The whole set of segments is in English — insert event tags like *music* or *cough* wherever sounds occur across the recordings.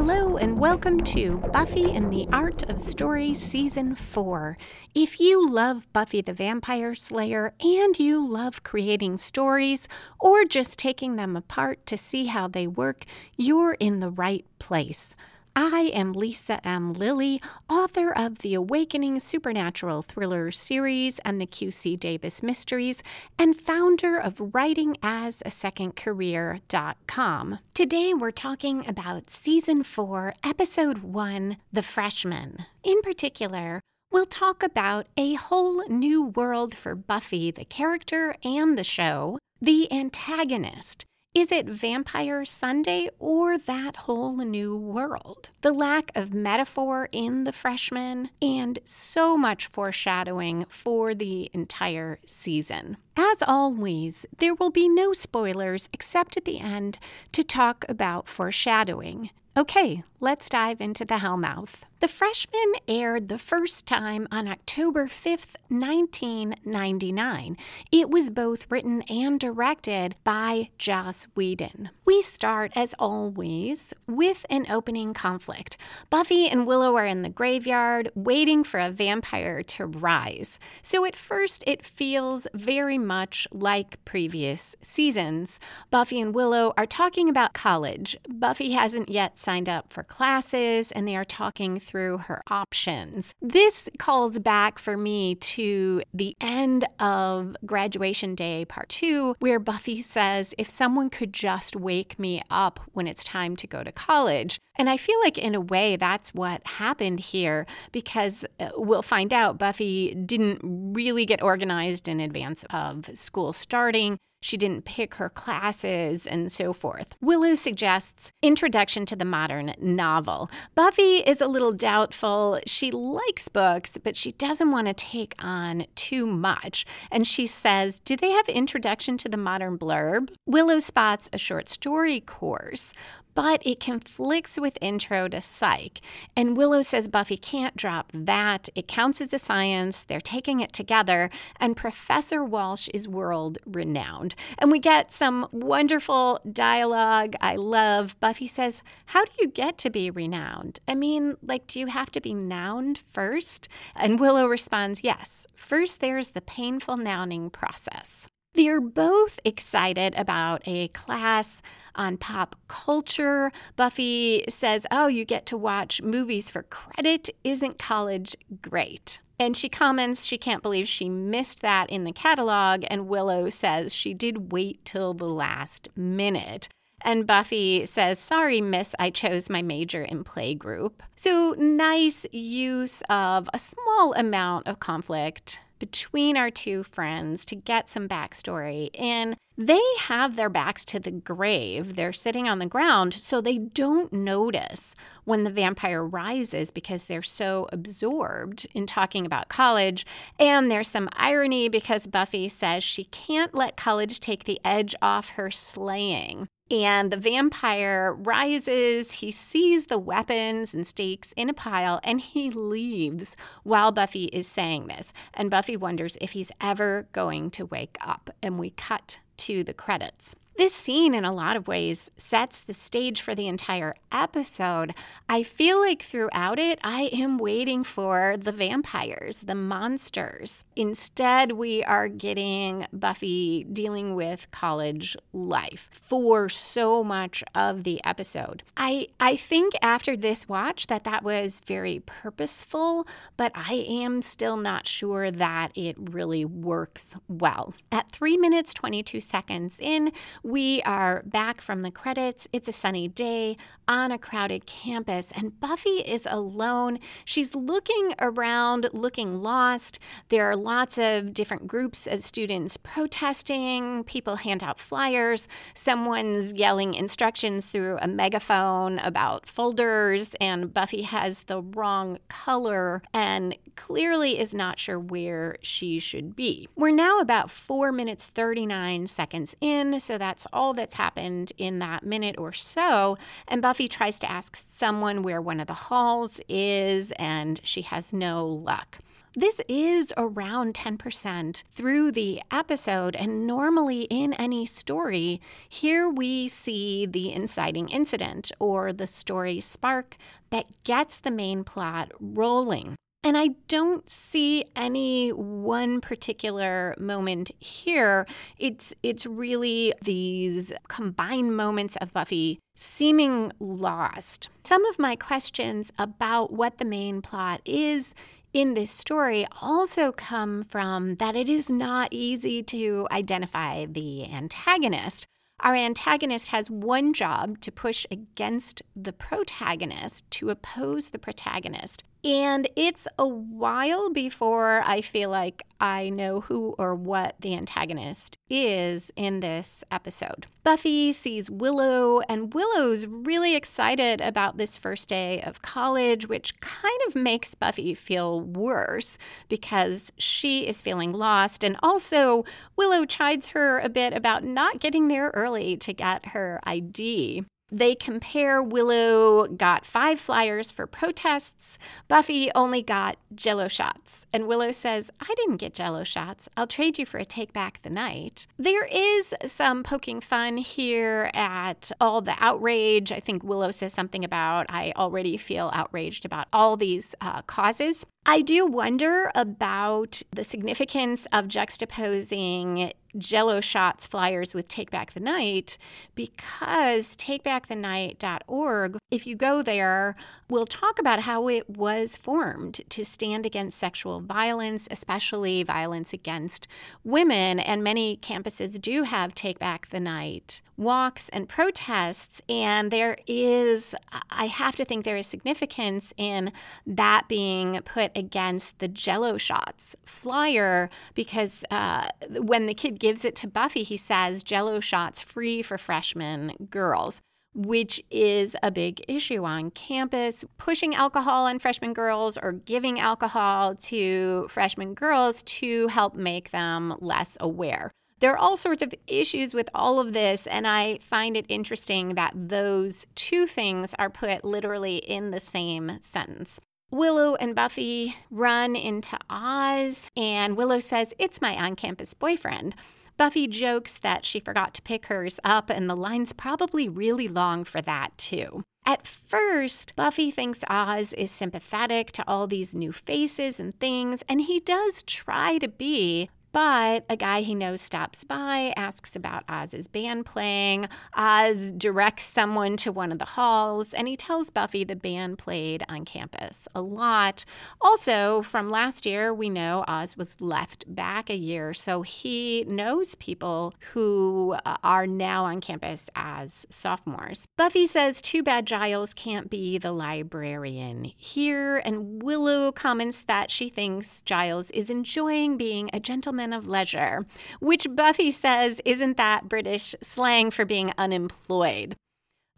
Hello, and welcome to Buffy and the Art of Story Season 4. If you love Buffy the Vampire Slayer and you love creating stories or just taking them apart to see how they work, you're in the right place. I am Lisa M. Lilly, author of the Awakening Supernatural Thriller series and the QC Davis Mysteries, and founder of WritingAsAsecondCareer.com. Today we're talking about Season 4, Episode 1 The Freshman. In particular, We'll talk about a whole new world for Buffy, the character and the show, the antagonist, is it Vampire Sunday or that whole new world? The lack of metaphor in The Freshman and so much foreshadowing for the entire season. As always, there will be no spoilers except at the end to talk about foreshadowing. Okay, let's dive into the Hellmouth. The Freshman aired the first time on October 5th, 1999. It was both written and directed by Joss Whedon. We start, as always, with an opening conflict. Buffy and Willow are in the graveyard waiting for a vampire to rise. So at first, it feels very much like previous seasons. Buffy and Willow are talking about college. Buffy hasn't yet signed up for classes, and they are talking through her options. This calls back for me to the end of graduation day, part two, where Buffy says, If someone could just wake me up when it's time to go to college. And I feel like, in a way, that's what happened here because uh, we'll find out Buffy didn't really get organized in advance of school starting. She didn't pick her classes and so forth. Willow suggests introduction to the modern novel. Buffy is a little doubtful. She likes books, but she doesn't want to take on too much. And she says, Do they have introduction to the modern blurb? Willow spots a short story course but it conflicts with Intro to Psych. And Willow says Buffy can't drop that. It counts as a science. They're taking it together, and Professor Walsh is world renowned. And we get some wonderful dialogue I love. Buffy says, How do you get to be renowned? I mean, like, do you have to be nouned first? And Willow responds, Yes. First, there's the painful nouning process. They're both excited about a class on pop culture. Buffy says, Oh, you get to watch movies for credit. Isn't college great? And she comments she can't believe she missed that in the catalog. And Willow says she did wait till the last minute. And Buffy says, Sorry, miss, I chose my major in playgroup. So, nice use of a small amount of conflict between our two friends to get some backstory. And they have their backs to the grave. They're sitting on the ground, so they don't notice when the vampire rises because they're so absorbed in talking about college. And there's some irony because Buffy says she can't let college take the edge off her slaying. And the vampire rises, he sees the weapons and stakes in a pile, and he leaves while Buffy is saying this. And Buffy wonders if he's ever going to wake up. And we cut to the credits. This scene, in a lot of ways, sets the stage for the entire episode. I feel like throughout it, I am waiting for the vampires, the monsters. Instead, we are getting Buffy dealing with college life for so much of the episode. I, I think after this watch that that was very purposeful, but I am still not sure that it really works well. At 3 minutes 22 seconds in, we are back from the credits. It's a sunny day on a crowded campus, and Buffy is alone. She's looking around, looking lost. There are lots of different groups of students protesting. People hand out flyers. Someone's yelling instructions through a megaphone about folders, and Buffy has the wrong color and clearly is not sure where she should be. We're now about 4 minutes 39 seconds in, so that's that's all that's happened in that minute or so. And Buffy tries to ask someone where one of the halls is, and she has no luck. This is around 10% through the episode, and normally in any story, here we see the inciting incident or the story spark that gets the main plot rolling. And I don't see any one particular moment here. It's it's really these combined moments of Buffy seeming lost. Some of my questions about what the main plot is in this story also come from that it is not easy to identify the antagonist. Our antagonist has one job to push against the protagonist, to oppose the protagonist. And it's a while before I feel like I know who or what the antagonist is in this episode. Buffy sees Willow, and Willow's really excited about this first day of college, which kind of makes Buffy feel worse because she is feeling lost. And also, Willow chides her a bit about not getting there early to get her ID. They compare Willow got five flyers for protests. Buffy only got jello shots. And Willow says, I didn't get jello shots. I'll trade you for a take back the night. There is some poking fun here at all the outrage. I think Willow says something about, I already feel outraged about all these uh, causes. I do wonder about the significance of juxtaposing Jello Shots flyers with Take Back the Night because takebackthenight.org, if you go there, we'll talk about how it was formed to stand against sexual violence, especially violence against women. And many campuses do have Take Back the Night walks and protests. And there is, I have to think there is significance in that being put against the Jello Shots flyer because uh, when the kid gives it to Buffy, he says Jello Shots free for freshmen girls which is a big issue on campus. Pushing alcohol on freshman girls or giving alcohol to freshman girls to help make them less aware. There are all sorts of issues with all of this, and I find it interesting that those two things are put literally in the same sentence. Willow and Buffy run into Oz, and Willow says, It's my on campus boyfriend. Buffy jokes that she forgot to pick hers up, and the line's probably really long for that, too. At first, Buffy thinks Oz is sympathetic to all these new faces and things, and he does try to be, but a guy he knows stops by, asks about Oz's band playing. Oz directs someone to one of the halls, and he tells Buffy the band played on campus a lot. Also, from last year, we know Oz was left back a year, so he knows people who uh, are now on campus as sophomores. Buffy says, Too bad Giles can't be the librarian here, and Willow comments that she thinks Giles is enjoying being a gentleman of leisure, which Buffy says isn't that British slang for being unemployed.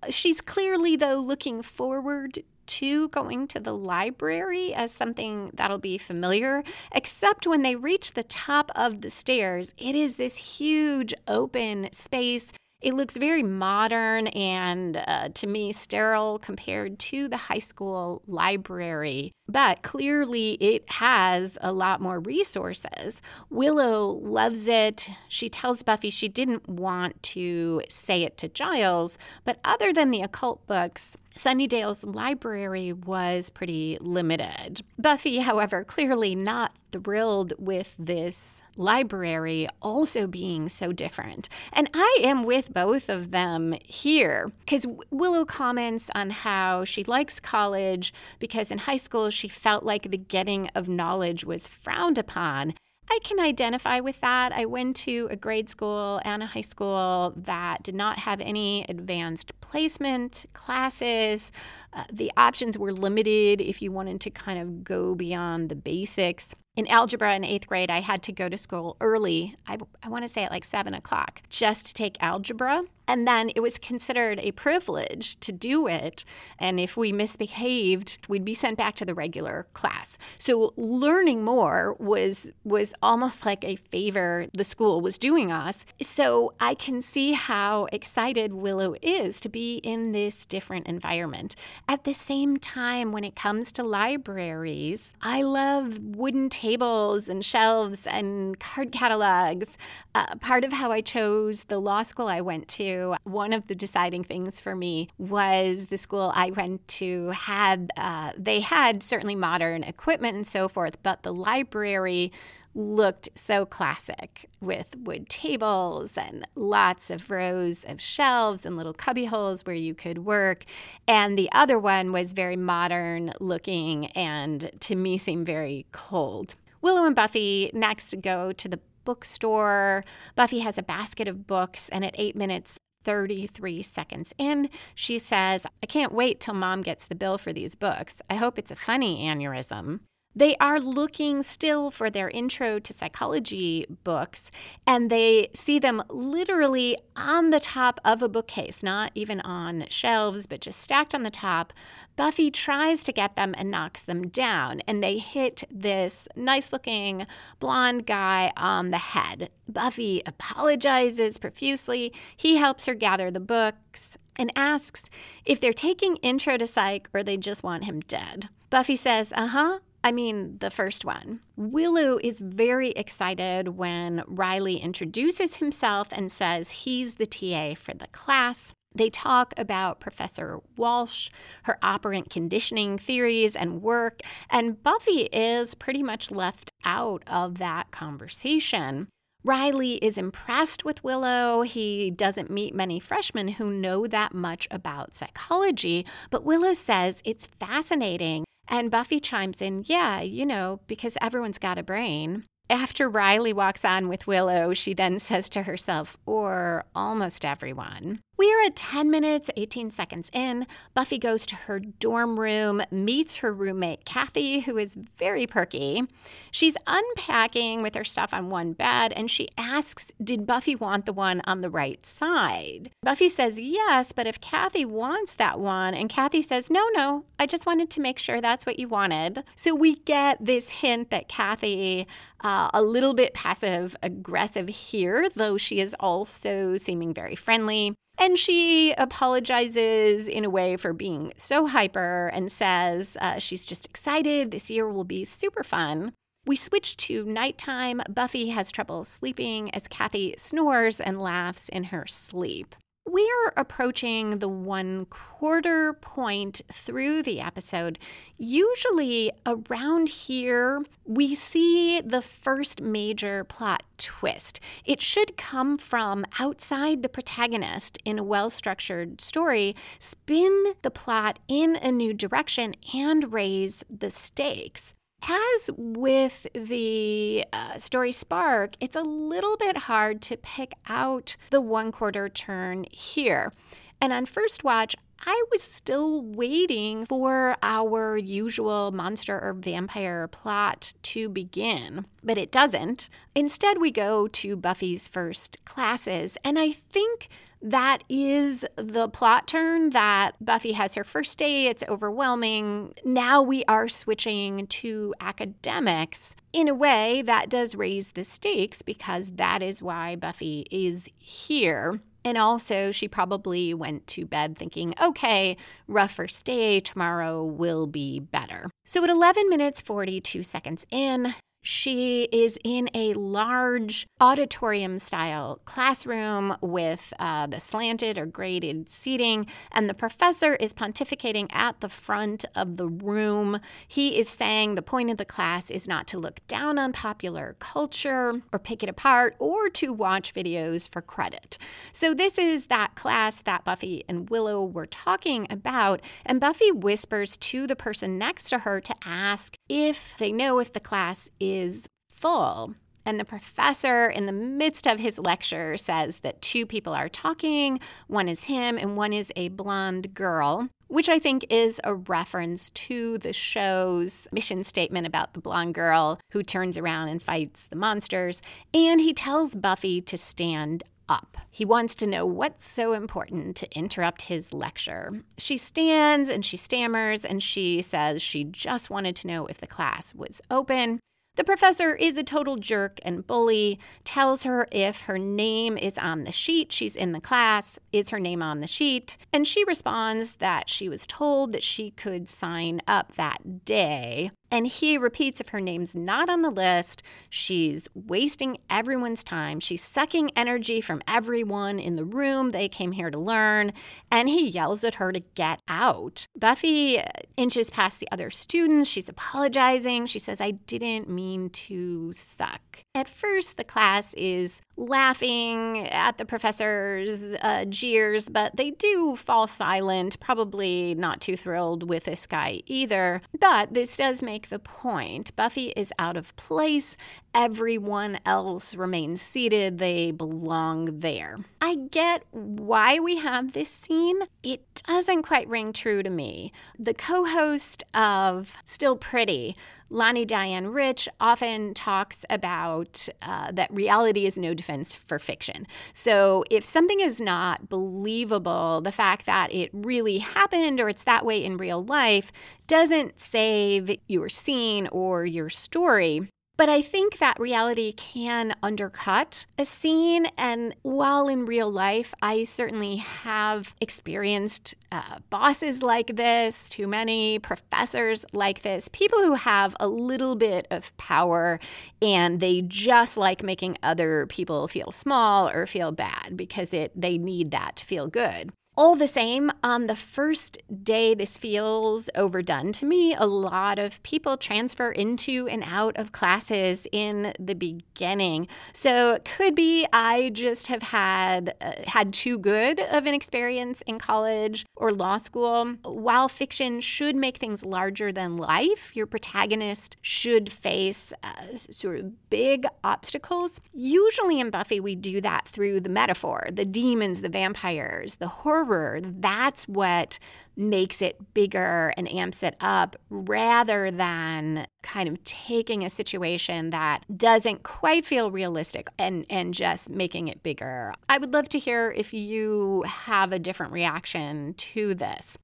She's clearly, though, looking forward to going to the library as something that'll be familiar, except when they reach the top of the stairs, it is this huge open space it looks very modern and uh, to me sterile compared to the high school library, but clearly it has a lot more resources. Willow loves it. She tells Buffy she didn't want to say it to Giles, but other than the occult books, Sunnydale's library was pretty limited. Buffy, however, clearly not thrilled with this library also being so different. And I am with both of them here because Willow comments on how she likes college because in high school she felt like the getting of knowledge was frowned upon. I can identify with that. I went to a grade school and a high school that did not have any advanced placement classes. Uh, the options were limited if you wanted to kind of go beyond the basics. in algebra in eighth grade, I had to go to school early. I, I want to say at like seven o'clock just to take algebra. And then it was considered a privilege to do it. And if we misbehaved, we'd be sent back to the regular class. So learning more was was almost like a favor the school was doing us. So I can see how excited Willow is to be in this different environment. At the same time, when it comes to libraries, I love wooden tables and shelves and card catalogs. Uh, part of how I chose the law school I went to one of the deciding things for me was the school I went to had, uh, they had certainly modern equipment and so forth, but the library looked so classic with wood tables and lots of rows of shelves and little cubby holes where you could work. And the other one was very modern looking and to me seemed very cold. Willow and Buffy next go to the bookstore. Buffy has a basket of books, and at eight minutes 33 seconds in, she says, I can't wait till mom gets the bill for these books. I hope it's a funny aneurysm. They are looking still for their intro to psychology books, and they see them literally on the top of a bookcase, not even on shelves, but just stacked on the top. Buffy tries to get them and knocks them down, and they hit this nice looking blonde guy on the head. Buffy apologizes profusely. He helps her gather the books and asks if they're taking intro to psych or they just want him dead. Buffy says, Uh huh, I mean, the first one. Willow is very excited when Riley introduces himself and says he's the TA for the class. They talk about Professor Walsh, her operant conditioning theories and work, and Buffy is pretty much left out of that conversation. Riley is impressed with Willow. He doesn't meet many freshmen who know that much about psychology, but Willow says it's fascinating and Buffy chimes in, yeah, you know, because everyone's got a brain. After Riley walks on with Willow, she then says to herself, or almost everyone. We are at 10 minutes, 18 seconds in. Buffy goes to her dorm room, meets her roommate, Kathy, who is very perky. She's unpacking with her stuff on one bed, and she asks, Did Buffy want the one on the right side? Buffy says yes, but if Kathy wants that one, and Kathy says, No, no, I just wanted to make sure that's what you wanted. So we get this hint that Kathy, uh, a little bit passive aggressive here, though she is also seeming very friendly. And she apologizes in a way for being so hyper and says uh, she's just excited. This year will be super fun. We switch to nighttime. Buffy has trouble sleeping as Kathy snores and laughs in her sleep. We're approaching the one quarter point through the episode. Usually, around here, we see the first major plot twist. It should come from outside the protagonist in a well structured story, spin the plot in a new direction, and raise the stakes. As with the uh, story Spark, it's a little bit hard to pick out the one quarter turn here. And on first watch, I was still waiting for our usual monster or vampire plot to begin, but it doesn't. Instead, we go to Buffy's first classes, and I think that is the plot turn that Buffy has her first day. It's overwhelming. Now we are switching to academics. In a way, that does raise the stakes because that is why Buffy is here. And also, she probably went to bed thinking, okay, rough first day, tomorrow will be better. So at 11 minutes 42 seconds in, she is in a large auditorium style classroom with uh, the slanted or graded seating, and the professor is pontificating at the front of the room. He is saying the point of the class is not to look down on popular culture or pick it apart or to watch videos for credit. So, this is that class that Buffy and Willow were talking about, and Buffy whispers to the person next to her to ask if they know if the class is is full. And the professor, in the midst of his lecture, says that two people are talking one is him and one is a blonde girl. which I think is a reference to the show's mission statement about the blonde girl who turns around and fights the monsters. And he tells Buffy to stand up. He wants to know what's so important to interrupt his lecture. She stands and she stammers and she says she just wanted to know if the class was open. The professor is a total jerk and bully, tells her if her name is on the sheet, she's in the class, is her name on the sheet? And she responds that she was told that she could sign up that day. And he repeats if her name's not on the list, she's wasting everyone's time. She's sucking energy from everyone in the room. They came here to learn. And he yells at her to get out. Buffy inches past the other students. She's apologizing. She says, I didn't mean to suck. At first, the class is laughing at the professor's uh, jeers, but they do fall silent, probably not too thrilled with this guy either. But this does make the point Buffy is out of place. Everyone else remains seated, they belong there. I get why we have this scene. It doesn't quite ring true to me. The co host of Still Pretty, Lonnie Diane Rich often talks about uh, that reality is no defense for fiction. So if something is not believable, the fact that it really happened or it's that way in real life doesn't save your scene or your story. But I think that reality can undercut a scene. And while in real life, I certainly have experienced uh, bosses like this, too many professors like this, people who have a little bit of power and they just like making other people feel small or feel bad because it, they need that to feel good. All the same, on the first day, this feels overdone to me. A lot of people transfer into and out of classes in the beginning. So it could be I just have had uh, had too good of an experience in college or law school. While fiction should make things larger than life, your protagonist should face uh, sort of big obstacles. Usually in Buffy, we do that through the metaphor, the demons, the vampires, the horror horror. That's what makes it bigger and amps it up rather than kind of taking a situation that doesn't quite feel realistic and, and just making it bigger. I would love to hear if you have a different reaction to this.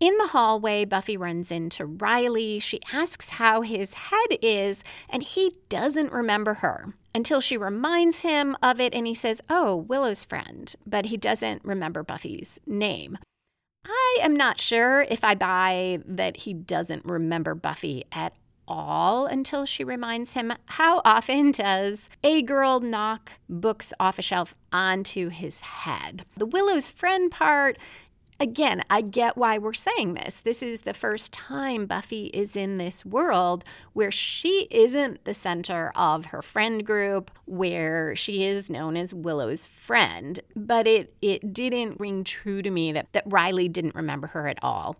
In the hallway, Buffy runs into Riley. She asks how his head is, and he doesn't remember her until she reminds him of it and he says, Oh, Willow's friend, but he doesn't remember Buffy's name. I am not sure if I buy that he doesn't remember Buffy at all until she reminds him. How often does a girl knock books off a shelf onto his head? The Willow's friend part again, I get why we're saying this. This is the first time Buffy is in this world where she isn't the center of her friend group, where she is known as Willow's friend. But it, it didn't ring true to me that, that Riley didn't remember her at all.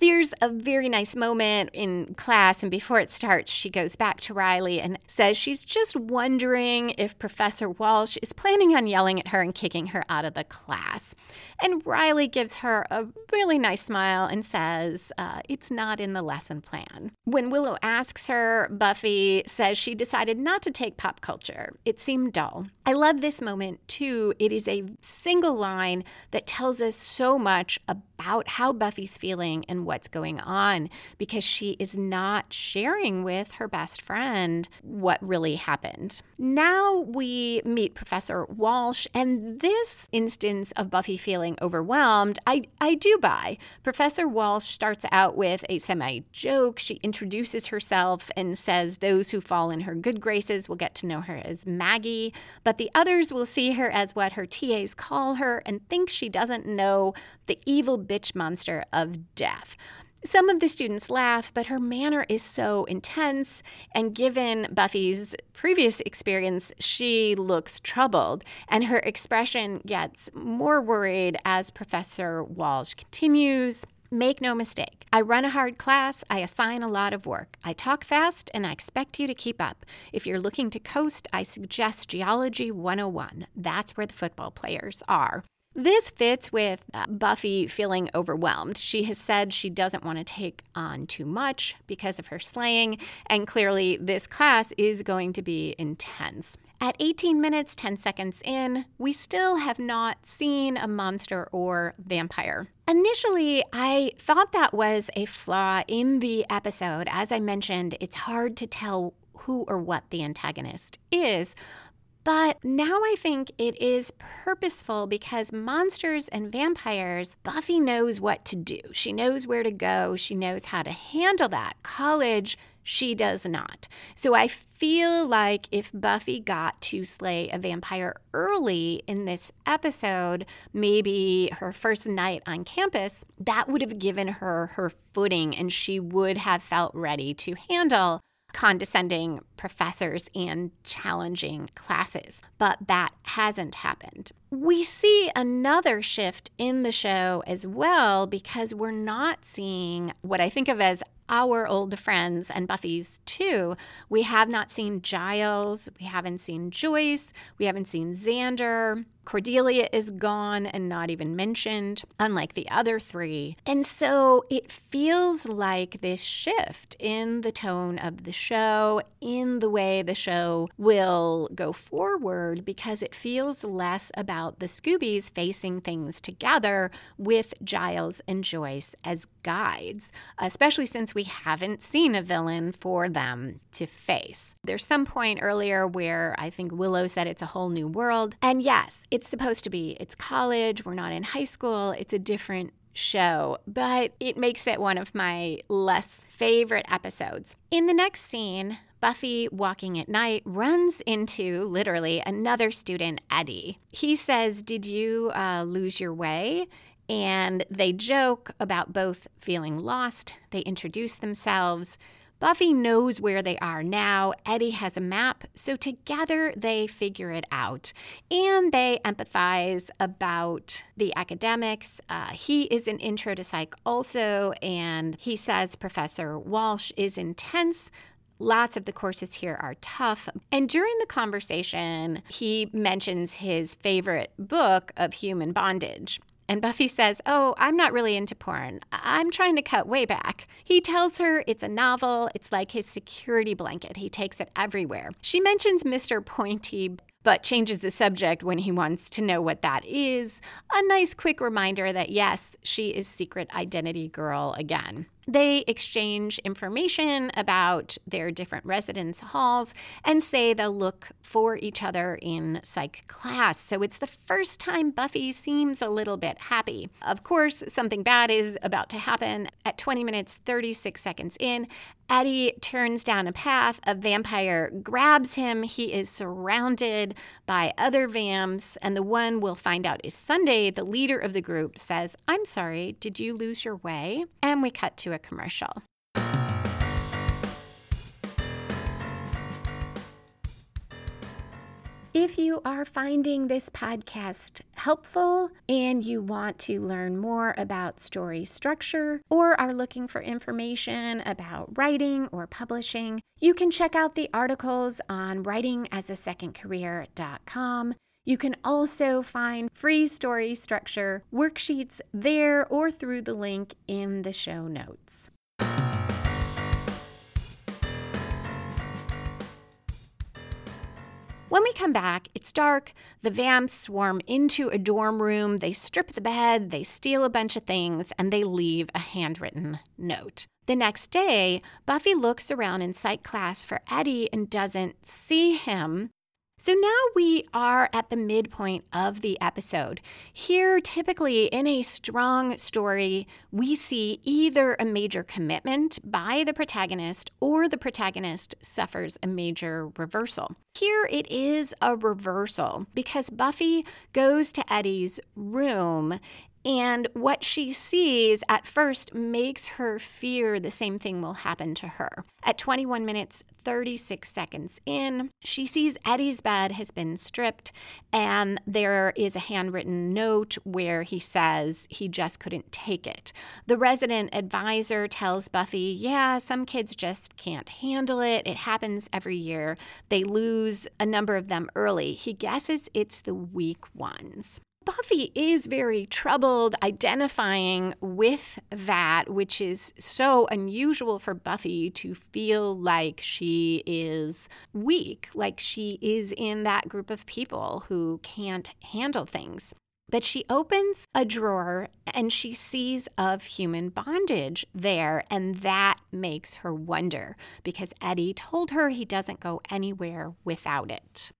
There's a very nice moment in class, and before it starts, she goes back to Riley and says she's just wondering if Professor Walsh is planning on yelling at her and kicking her out of the class. And Riley gives her a really nice smile and says, uh, It's not in the lesson plan. When Willow asks her, Buffy says she decided not to take pop culture. It seemed dull. I love this moment too. It is a single line that tells us so much about how Buffy's feeling and what's going on because she is not sharing with her best friend what really happened. Now we meet Professor Walsh, and this instance of Buffy feeling overwhelmed, I, I do buy. Professor Walsh starts out with a semi joke. She introduces herself and says those who fall in her good graces will get to know her as Maggie, but the others will see her as what her TAs call her and think she doesn't know the evil bitch monster of death. Some of the students laugh, but her manner is so intense, and given Buffy's previous experience, she looks troubled, and her expression gets more worried as Professor Walsh continues. Make no mistake, I run a hard class, I assign a lot of work. I talk fast, and I expect you to keep up. If you're looking to coast, I suggest Geology 101. That's where the football players are. This fits with uh, Buffy feeling overwhelmed. She has said she doesn't want to take on too much because of her slaying, and clearly this class is going to be intense. At 18 minutes, 10 seconds in, we still have not seen a monster or vampire. Initially, I thought that was a flaw in the episode. As I mentioned, it's hard to tell who or what the antagonist is. But now I think it is purposeful because monsters and vampires, Buffy knows what to do. She knows where to go, she knows how to handle that. College, she does not. So I feel like if Buffy got to slay a vampire early in this episode, maybe her first night on campus, that would have given her her footing and she would have felt ready to handle condescending professors and challenging classes, but that hasn't happened. We see another shift in the show as well because we're not seeing what I think of as our old friends and Buffy's too. We have not seen Giles, we haven't seen Joyce, we haven't seen Xander. Cordelia is gone and not even mentioned, unlike the other three. And so it feels like this shift in the tone of the show, in the way the show will go forward, because it feels less about the Scoobies facing things together with Giles and Joyce as guides, especially since we haven't seen a villain for them to face. There's some point earlier where I think Willow said it's a whole new world. And yes, it's supposed to be. It's college, we're not in high school, it's a different show, but it makes it one of my less favorite episodes. In the next scene, Buffy, walking at night, runs into literally another student, Eddie. He says, Did you uh, lose your way? And they joke about both feeling lost. They introduce themselves. Buffy knows where they are now. Eddie has a map, so together they figure it out. And they empathize about the academics. Uh, he is an intro to psych also, and he says Professor Walsh is intense, Lots of the courses here are tough. And during the conversation, he mentions his favorite book of human bondage. And Buffy says, Oh, I'm not really into porn. I'm trying to cut way back. He tells her it's a novel. It's like his security blanket. He takes it everywhere. She mentions Mr. Pointy, but changes the subject when he wants to know what that is. A nice quick reminder that yes, she is secret identity girl again. They exchange information about their different residence halls and say they'll look for each other in psych class. So it's the first time Buffy seems a little bit happy. Of course, something bad is about to happen. At 20 minutes, 36 seconds in, Eddie turns down a path. A vampire grabs him. He is surrounded by other vamps, and the one we'll find out is Sunday, the leader of the group, says, I'm sorry, did you lose your way? And we cut to a commercial. If you are finding this podcast helpful and you want to learn more about story structure or are looking for information about writing or publishing, you can check out the articles on writingasasecondcareer.com. You can also find free story structure worksheets there or through the link in the show notes. When we come back, it's dark. The vamps swarm into a dorm room. They strip the bed, they steal a bunch of things, and they leave a handwritten note. The next day, Buffy looks around in psych class for Eddie and doesn't see him. So now we are at the midpoint of the episode. Here, typically in a strong story, we see either a major commitment by the protagonist or the protagonist suffers a major reversal. Here it is a reversal because Buffy goes to Eddie's room and what she sees at first makes her fear the same thing will happen to her. At 21 minutes, 36 seconds in, she sees Eddie's bed has been stripped, and there is a handwritten note where he says he just couldn't take it. The resident advisor tells Buffy, Yeah, some kids just can't handle it. It happens every year. They lose a number of them early. He guesses it's the weak ones. Buffy is very troubled identifying with that, which is so unusual for Buffy to feel like she is weak, like she is in that group of people who can't handle things. But she opens a drawer and she sees of human bondage there, and that makes her wonder because Eddie told her he doesn't go anywhere without it.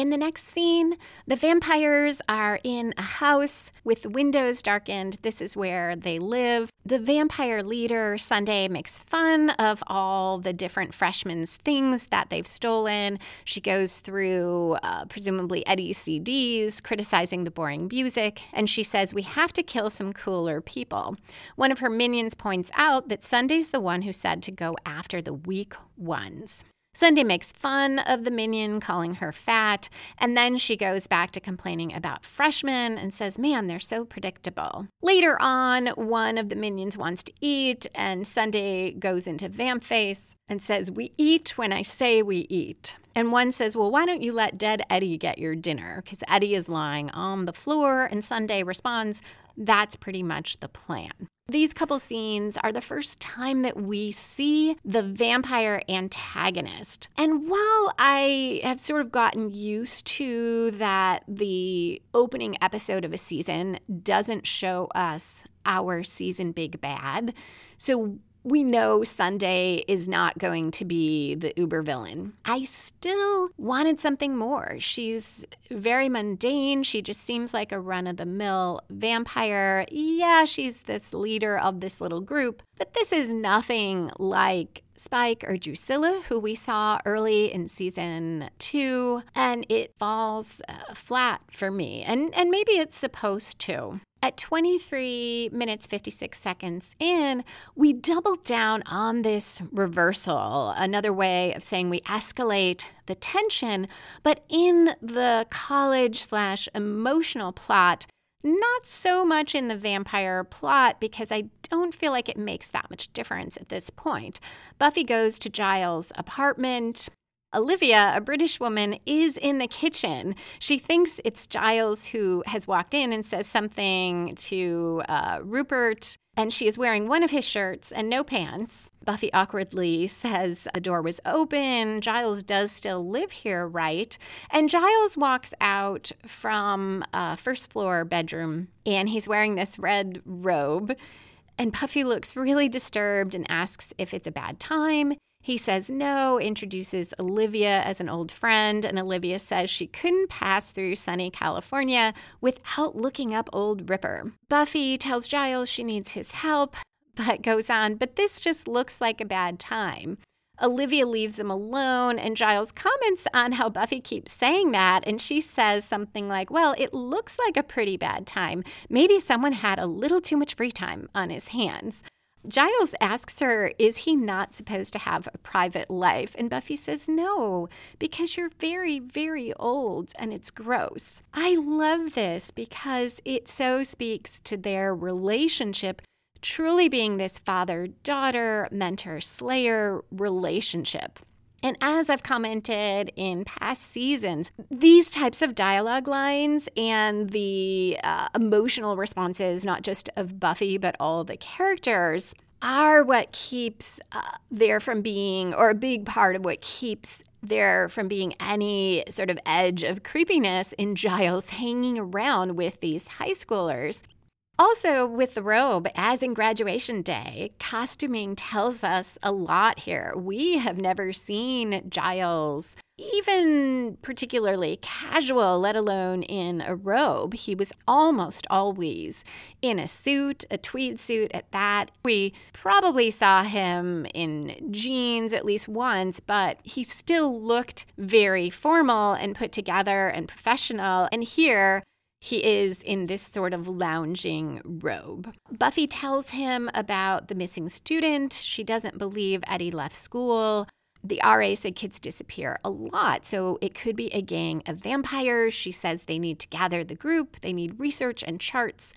In the next scene, the vampires are in a house with windows darkened. This is where they live. The vampire leader, Sunday, makes fun of all the different freshmen's things that they've stolen. She goes through, uh, presumably, Eddie's CDs, criticizing the boring music, and she says, We have to kill some cooler people. One of her minions points out that Sunday's the one who said to go after the weak ones. Sunday makes fun of the minion, calling her fat, and then she goes back to complaining about freshmen and says, Man, they're so predictable. Later on, one of the minions wants to eat, and Sunday goes into vamp face and says, We eat when I say we eat. And one says, Well, why don't you let dead Eddie get your dinner? Because Eddie is lying on the floor, and Sunday responds, That's pretty much the plan. These couple scenes are the first time that we see the vampire antagonist. And while I have sort of gotten used to that the opening episode of a season doesn't show us our season big bad, so we know Sunday is not going to be the uber villain. I still wanted something more. She's very mundane. She just seems like a run of the mill vampire. Yeah, she's this leader of this little group, but this is nothing like Spike or Drusilla, who we saw early in season two, and it falls uh, flat for me. And, and maybe it's supposed to. At 23 minutes 56 seconds in, we double down on this reversal, another way of saying we escalate the tension, but in the college slash emotional plot, not so much in the vampire plot because I don't feel like it makes that much difference at this point. Buffy goes to Giles' apartment. Olivia, a British woman, is in the kitchen. She thinks it's Giles who has walked in and says something to uh, Rupert, and she is wearing one of his shirts and no pants. Buffy awkwardly says the door was open. Giles does still live here, right? And Giles walks out from a first floor bedroom, and he's wearing this red robe. And Buffy looks really disturbed and asks if it's a bad time. He says no, introduces Olivia as an old friend, and Olivia says she couldn't pass through sunny California without looking up old Ripper. Buffy tells Giles she needs his help, but goes on, but this just looks like a bad time. Olivia leaves them alone, and Giles comments on how Buffy keeps saying that. And she says something like, Well, it looks like a pretty bad time. Maybe someone had a little too much free time on his hands. Giles asks her, Is he not supposed to have a private life? And Buffy says, No, because you're very, very old and it's gross. I love this because it so speaks to their relationship truly being this father daughter, mentor slayer relationship. And as I've commented in past seasons, these types of dialogue lines and the uh, emotional responses, not just of Buffy, but all the characters, are what keeps uh, there from being, or a big part of what keeps there from being any sort of edge of creepiness in Giles hanging around with these high schoolers. Also, with the robe, as in graduation day, costuming tells us a lot here. We have never seen Giles even particularly casual, let alone in a robe. He was almost always in a suit, a tweed suit at that. We probably saw him in jeans at least once, but he still looked very formal and put together and professional. And here, he is in this sort of lounging robe. Buffy tells him about the missing student. She doesn't believe Eddie left school. The RA said kids disappear a lot, so it could be a gang of vampires. She says they need to gather the group, they need research and charts.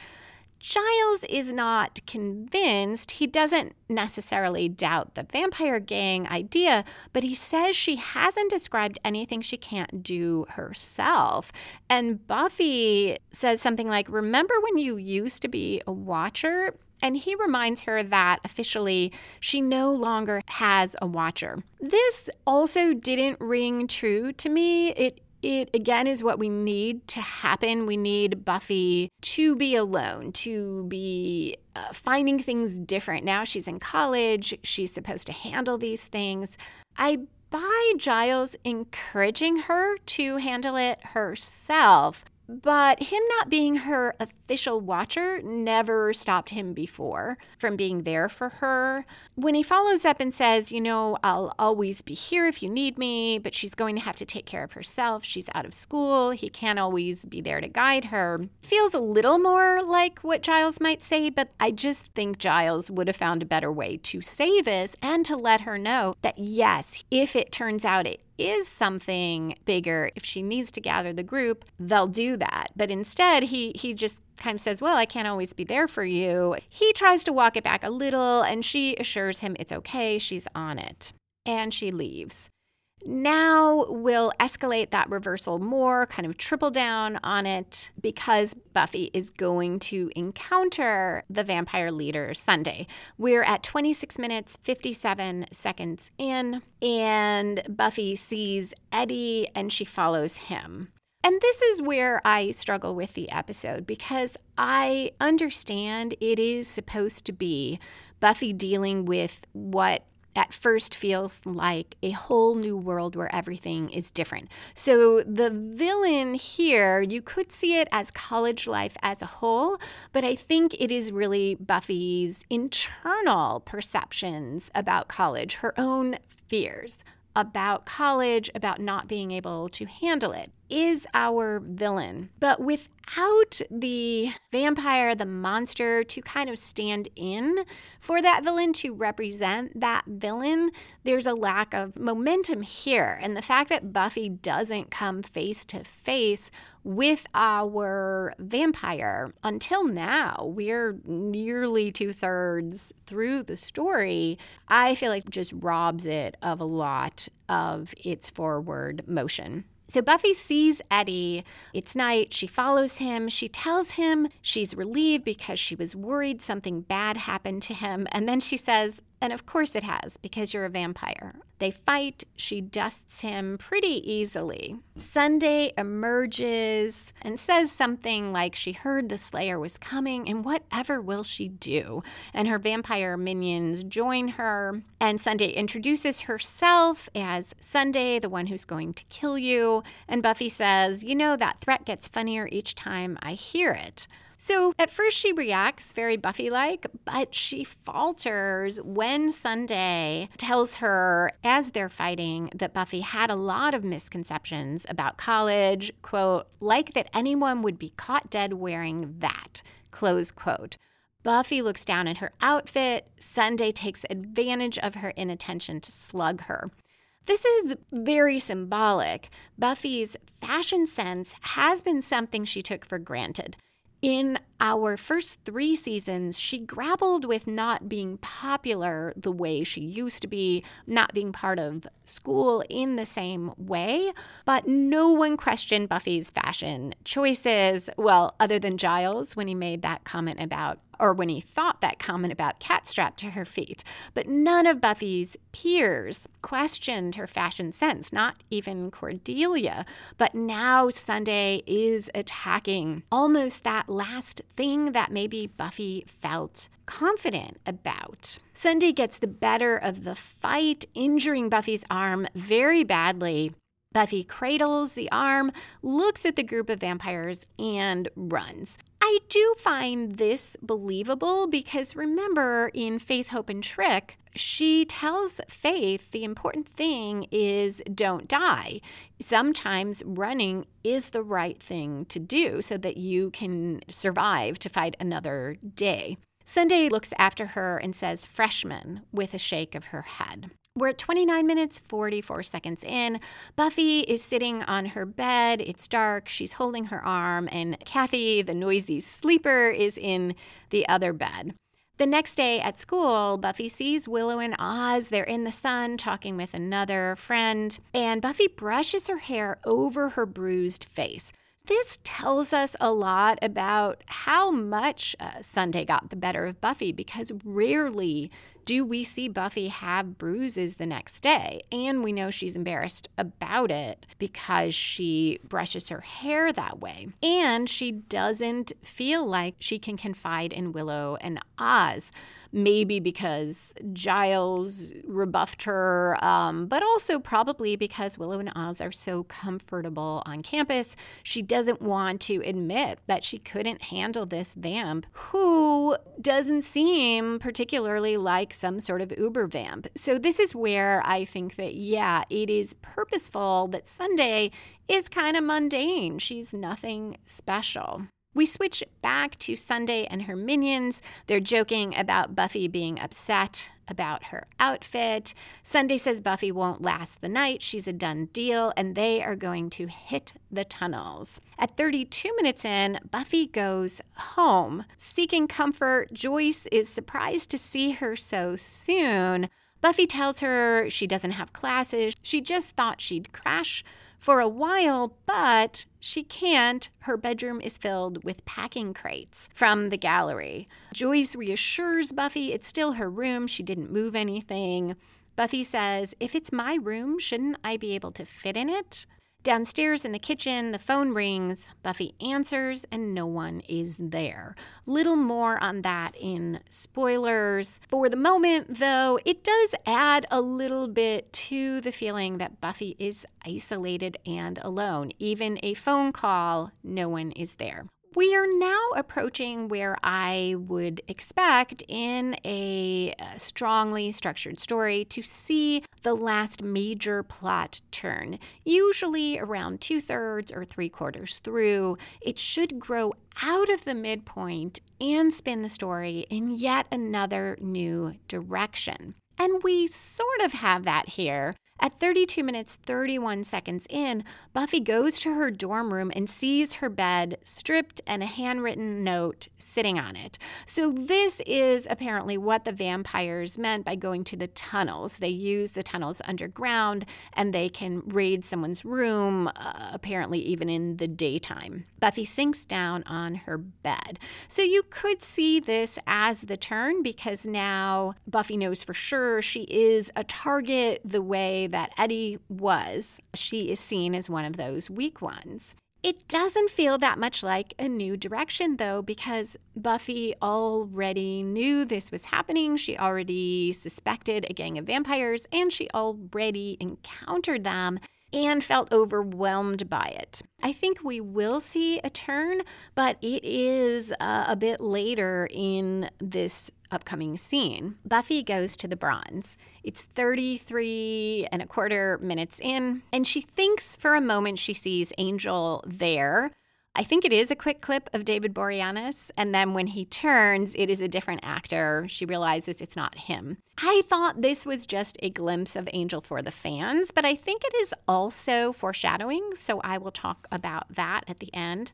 Giles is not convinced. He doesn't necessarily doubt the vampire gang idea, but he says she hasn't described anything she can't do herself. And Buffy says something like, Remember when you used to be a watcher? And he reminds her that officially she no longer has a watcher. This also didn't ring true to me. It it again is what we need to happen. We need Buffy to be alone, to be uh, finding things different. Now she's in college, she's supposed to handle these things. I buy Giles encouraging her to handle it herself. But him not being her official watcher never stopped him before from being there for her. When he follows up and says, You know, I'll always be here if you need me, but she's going to have to take care of herself. She's out of school. He can't always be there to guide her. Feels a little more like what Giles might say, but I just think Giles would have found a better way to say this and to let her know that, yes, if it turns out it is something bigger, if she needs to gather the group, they'll do that. But instead, he he just kind of says, Well, I can't always be there for you. He tries to walk it back a little, and she assures him it's okay, she's on it. And she leaves. Now we'll escalate that reversal more, kind of triple down on it, because Buffy is going to encounter the vampire leader Sunday. We're at 26 minutes, 57 seconds in, and Buffy sees Eddie and she follows him. And this is where I struggle with the episode because I understand it is supposed to be Buffy dealing with what at first feels like a whole new world where everything is different. So, the villain here, you could see it as college life as a whole, but I think it is really Buffy's internal perceptions about college, her own fears about college, about not being able to handle it is our villain. But without the vampire, the monster, to kind of stand in for that villain, to represent that villain, there's a lack of momentum here. And the fact that Buffy doesn't come face to face with our vampire until now, we're nearly two thirds through the story, I feel like just robs it of a lot of its forward motion. So Buffy sees Eddie. It's night. She follows him. She tells him she's relieved because she was worried something bad happened to him. And then she says, and of course it has, because you're a vampire. They fight. She dusts him pretty easily. Sunday emerges and says something like she heard the Slayer was coming, and whatever will she do? And her vampire minions join her. And Sunday introduces herself as Sunday, the one who's going to kill you. And Buffy says, You know, that threat gets funnier each time I hear it. So at first she reacts very Buffy like, but she falters when Sunday tells her, as they're fighting, that Buffy had a lot of misconceptions about college, quote, like that anyone would be caught dead wearing that, close quote. Buffy looks down at her outfit. Sunday takes advantage of her inattention to slug her. This is very symbolic. Buffy's fashion sense has been something she took for granted. In our first three seasons, she grappled with not being popular the way she used to be, not being part of school in the same way. But no one questioned Buffy's fashion choices, well, other than Giles when he made that comment about or when he thought that comment about cat strapped to her feet. But none of Buffy's peers questioned her fashion sense, not even Cordelia. But now Sunday is attacking almost that last thing that maybe Buffy felt confident about. Sunday gets the better of the fight, injuring Buffy's arm very badly. Buffy cradles the arm, looks at the group of vampires, and runs. I do find this believable because remember in Faith, Hope, and Trick, she tells Faith the important thing is don't die. Sometimes running is the right thing to do so that you can survive to fight another day. Sunday looks after her and says, freshman, with a shake of her head. We're at 29 minutes, 44 seconds in. Buffy is sitting on her bed. It's dark. She's holding her arm, and Kathy, the noisy sleeper, is in the other bed. The next day at school, Buffy sees Willow and Oz. They're in the sun talking with another friend, and Buffy brushes her hair over her bruised face. This tells us a lot about how much uh, Sunday got the better of Buffy because rarely do we see Buffy have bruises the next day? And we know she's embarrassed about it because she brushes her hair that way. And she doesn't feel like she can confide in Willow and Oz maybe because Giles rebuffed her, um, but also probably because Willow and Oz are so comfortable on campus. She doesn't want to admit that she couldn't handle this vamp who doesn't seem particularly like some sort of Uber vamp. So, this is where I think that, yeah, it is purposeful that Sunday is kind of mundane. She's nothing special. We switch back to Sunday and her minions. They're joking about Buffy being upset about her outfit. Sunday says Buffy won't last the night. She's a done deal, and they are going to hit the tunnels. At 32 minutes in, Buffy goes home. Seeking comfort, Joyce is surprised to see her so soon. Buffy tells her she doesn't have classes. She just thought she'd crash for a while, but she can't. Her bedroom is filled with packing crates from the gallery. Joyce reassures Buffy it's still her room. She didn't move anything. Buffy says, If it's my room, shouldn't I be able to fit in it? Downstairs in the kitchen, the phone rings. Buffy answers, and no one is there. Little more on that in spoilers. For the moment, though, it does add a little bit to the feeling that Buffy is isolated and alone. Even a phone call, no one is there. We are now approaching where I would expect in a uh, strongly structured story to see the last major plot turn. Usually around two thirds or three quarters through, it should grow out of the midpoint and spin the story in yet another new direction. And we sort of have that here at 32 minutes 31 seconds in, Buffy goes to her dorm room and sees her bed stripped and a handwritten note sitting on it. So, this is apparently what the vampires meant by going to the tunnels. They use the tunnels underground and they can raid someone's room, uh, apparently, even in the daytime. Buffy sinks down on her bed. So, you could see this as the turn because now Buffy knows for sure she is a target the way that Eddie was, she is seen as one of those weak ones. It doesn't feel that much like a new direction, though, because Buffy already knew this was happening. She already suspected a gang of vampires, and she already encountered them and felt overwhelmed by it. I think we will see a turn, but it is uh, a bit later in this upcoming scene. Buffy goes to the bronze. It's 33 and a quarter minutes in, and she thinks for a moment she sees Angel there I think it is a quick clip of David Boreanaz, and then when he turns, it is a different actor. She realizes it's not him. I thought this was just a glimpse of Angel for the fans, but I think it is also foreshadowing, so I will talk about that at the end.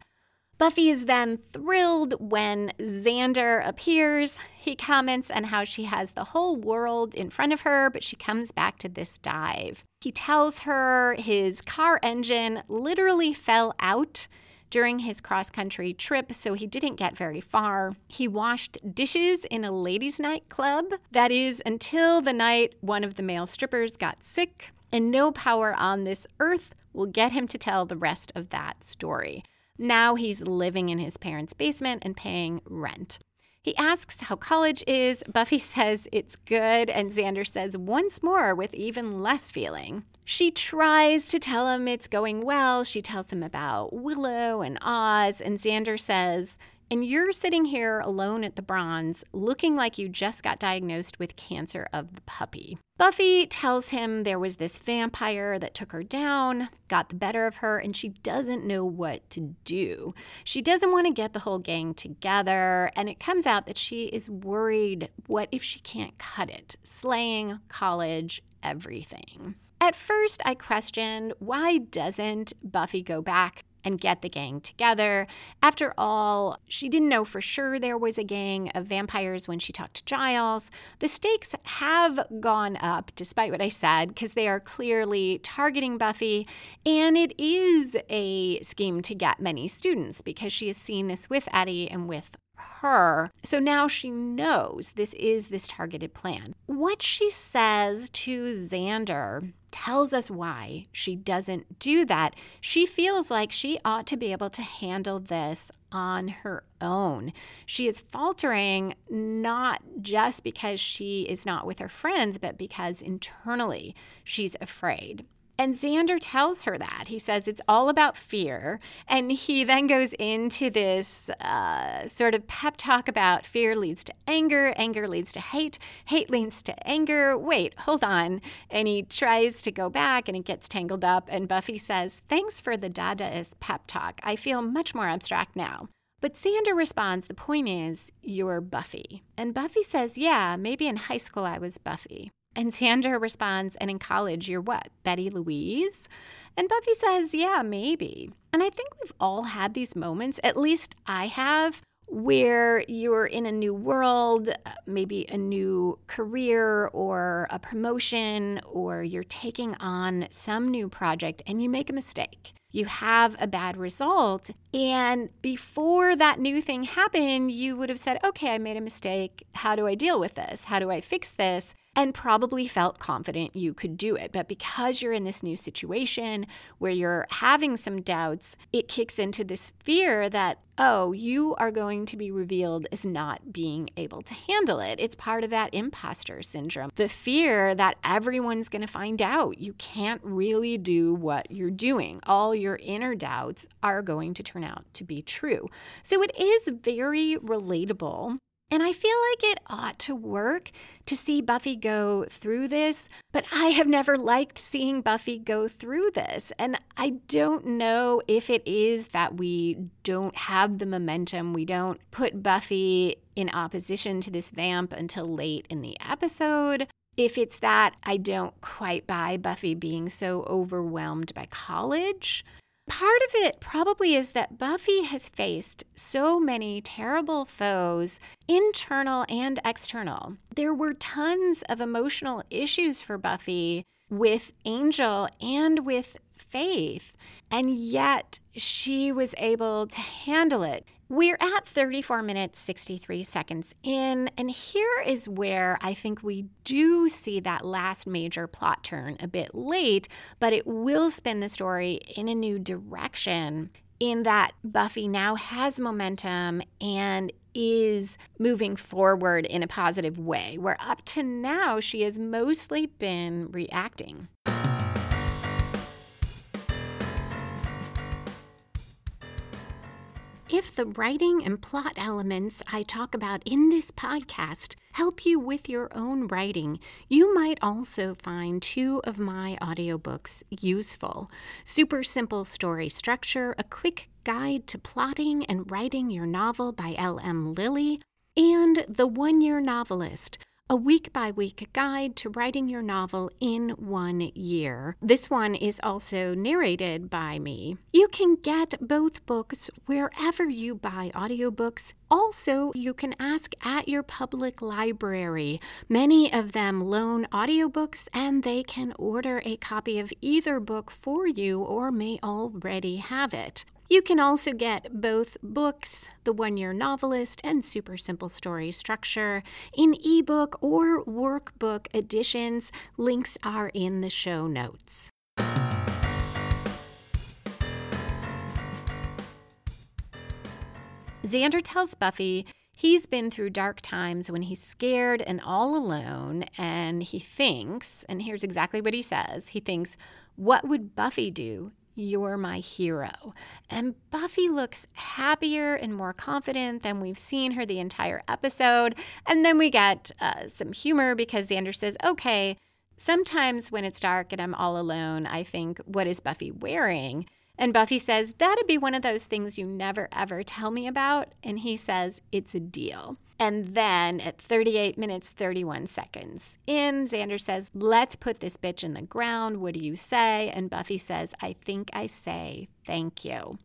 Buffy is then thrilled when Xander appears. He comments on how she has the whole world in front of her, but she comes back to this dive. He tells her his car engine literally fell out during his cross country trip, so he didn't get very far. He washed dishes in a ladies' night club. That is, until the night one of the male strippers got sick, and no power on this earth will get him to tell the rest of that story. Now he's living in his parents' basement and paying rent. He asks how college is. *laughs* Buffy says it's good, and Xander says once more with even less feeling. She tries to tell him it's going well. She tells him about Willow and Oz, and Xander says, and you're sitting here alone at the bronze, looking like you just got diagnosed with cancer of the puppy. Buffy tells him there was this vampire that took her down, got the better of her, and she doesn't know what to do. She doesn't want to get the whole gang together, and it comes out that she is worried what if she can't cut it? Slaying, college, everything. At first, I questioned why doesn't Buffy go back and get the gang together. After all, she didn't know for sure there was a gang of vampires when she talked to Giles. The stakes have gone up, despite what I said, because they are clearly targeting Buffy, and it is a scheme to get many students because she has seen this with Eddie and with her. So now she knows this is this targeted plan. What she says to Xander tells us why she doesn't do that. She feels like she ought to be able to handle this on her own. She is faltering not just because she is not with her friends, but because internally she's afraid. And Xander tells her that. He says it's all about fear. And he then goes into this uh, sort of pep talk about fear leads to anger, anger leads to hate, hate leads to anger. Wait, hold on. And he tries to go back and it gets tangled up. And Buffy says, Thanks for the Dadaist pep talk. I feel much more abstract now. But Xander responds, The point is, you're Buffy. And Buffy says, Yeah, maybe in high school I was Buffy. And Xander responds, And in college, you're what? Betty Louise? And Buffy says, Yeah, maybe. And I think we've all had these moments, at least I have, where you're in a new world, maybe a new career or a promotion, or you're taking on some new project and you make a mistake. You have a bad result. And before that new thing happened, you would have said, okay, I made a mistake. How do I deal with this? How do I fix this? And probably felt confident you could do it. But because you're in this new situation where you're having some doubts, it kicks into this fear that, oh, you are going to be revealed as not being able to handle it. It's part of that imposter syndrome. The fear that everyone's going to find out you can't really do what you're doing. All your inner doubts are going to turn out to be true. So it is very relatable and I feel like it ought to work to see Buffy go through this, but I have never liked seeing Buffy go through this. And I don't know if it is that we don't have the momentum, we don't put Buffy in opposition to this vamp until late in the episode. If it's that I don't quite buy Buffy being so overwhelmed by college. Part of it probably is that Buffy has faced so many terrible foes, internal and external. There were tons of emotional issues for Buffy with Angel and with Faith, and yet she was able to handle it. We're at 34 minutes, 63 seconds in, and here is where I think we do see that last major plot turn a bit late, but it will spin the story in a new direction in that Buffy now has momentum and is moving forward in a positive way, where up to now she has mostly been reacting. If the writing and plot elements I talk about in this podcast help you with your own writing, you might also find two of my audiobooks useful Super Simple Story Structure, a quick guide to plotting and writing your novel by L.M. Lilly, and The One Year Novelist a week by week guide to writing your novel in one year. This one is also narrated by me. You can get both books wherever you buy audiobooks. Also, you can ask at your public library. Many of them loan audiobooks and they can order a copy of either book for you or may already have it. You can also get both books, The One Year Novelist and Super Simple Story Structure, in ebook or workbook editions. Links are in the show notes. Xander tells Buffy he's been through dark times when he's scared and all alone, and he thinks, and here's exactly what he says he thinks, what would Buffy do you're my hero. And Buffy looks happier and more confident than we've seen her the entire episode. And then we get uh, some humor because Xander says, okay, sometimes when it's dark and I'm all alone, I think, what is Buffy wearing? And Buffy says, that'd be one of those things you never ever tell me about. And he says, it's a deal. And then at 38 minutes, 31 seconds in, Xander says, Let's put this bitch in the ground. What do you say? And Buffy says, I think I say thank you.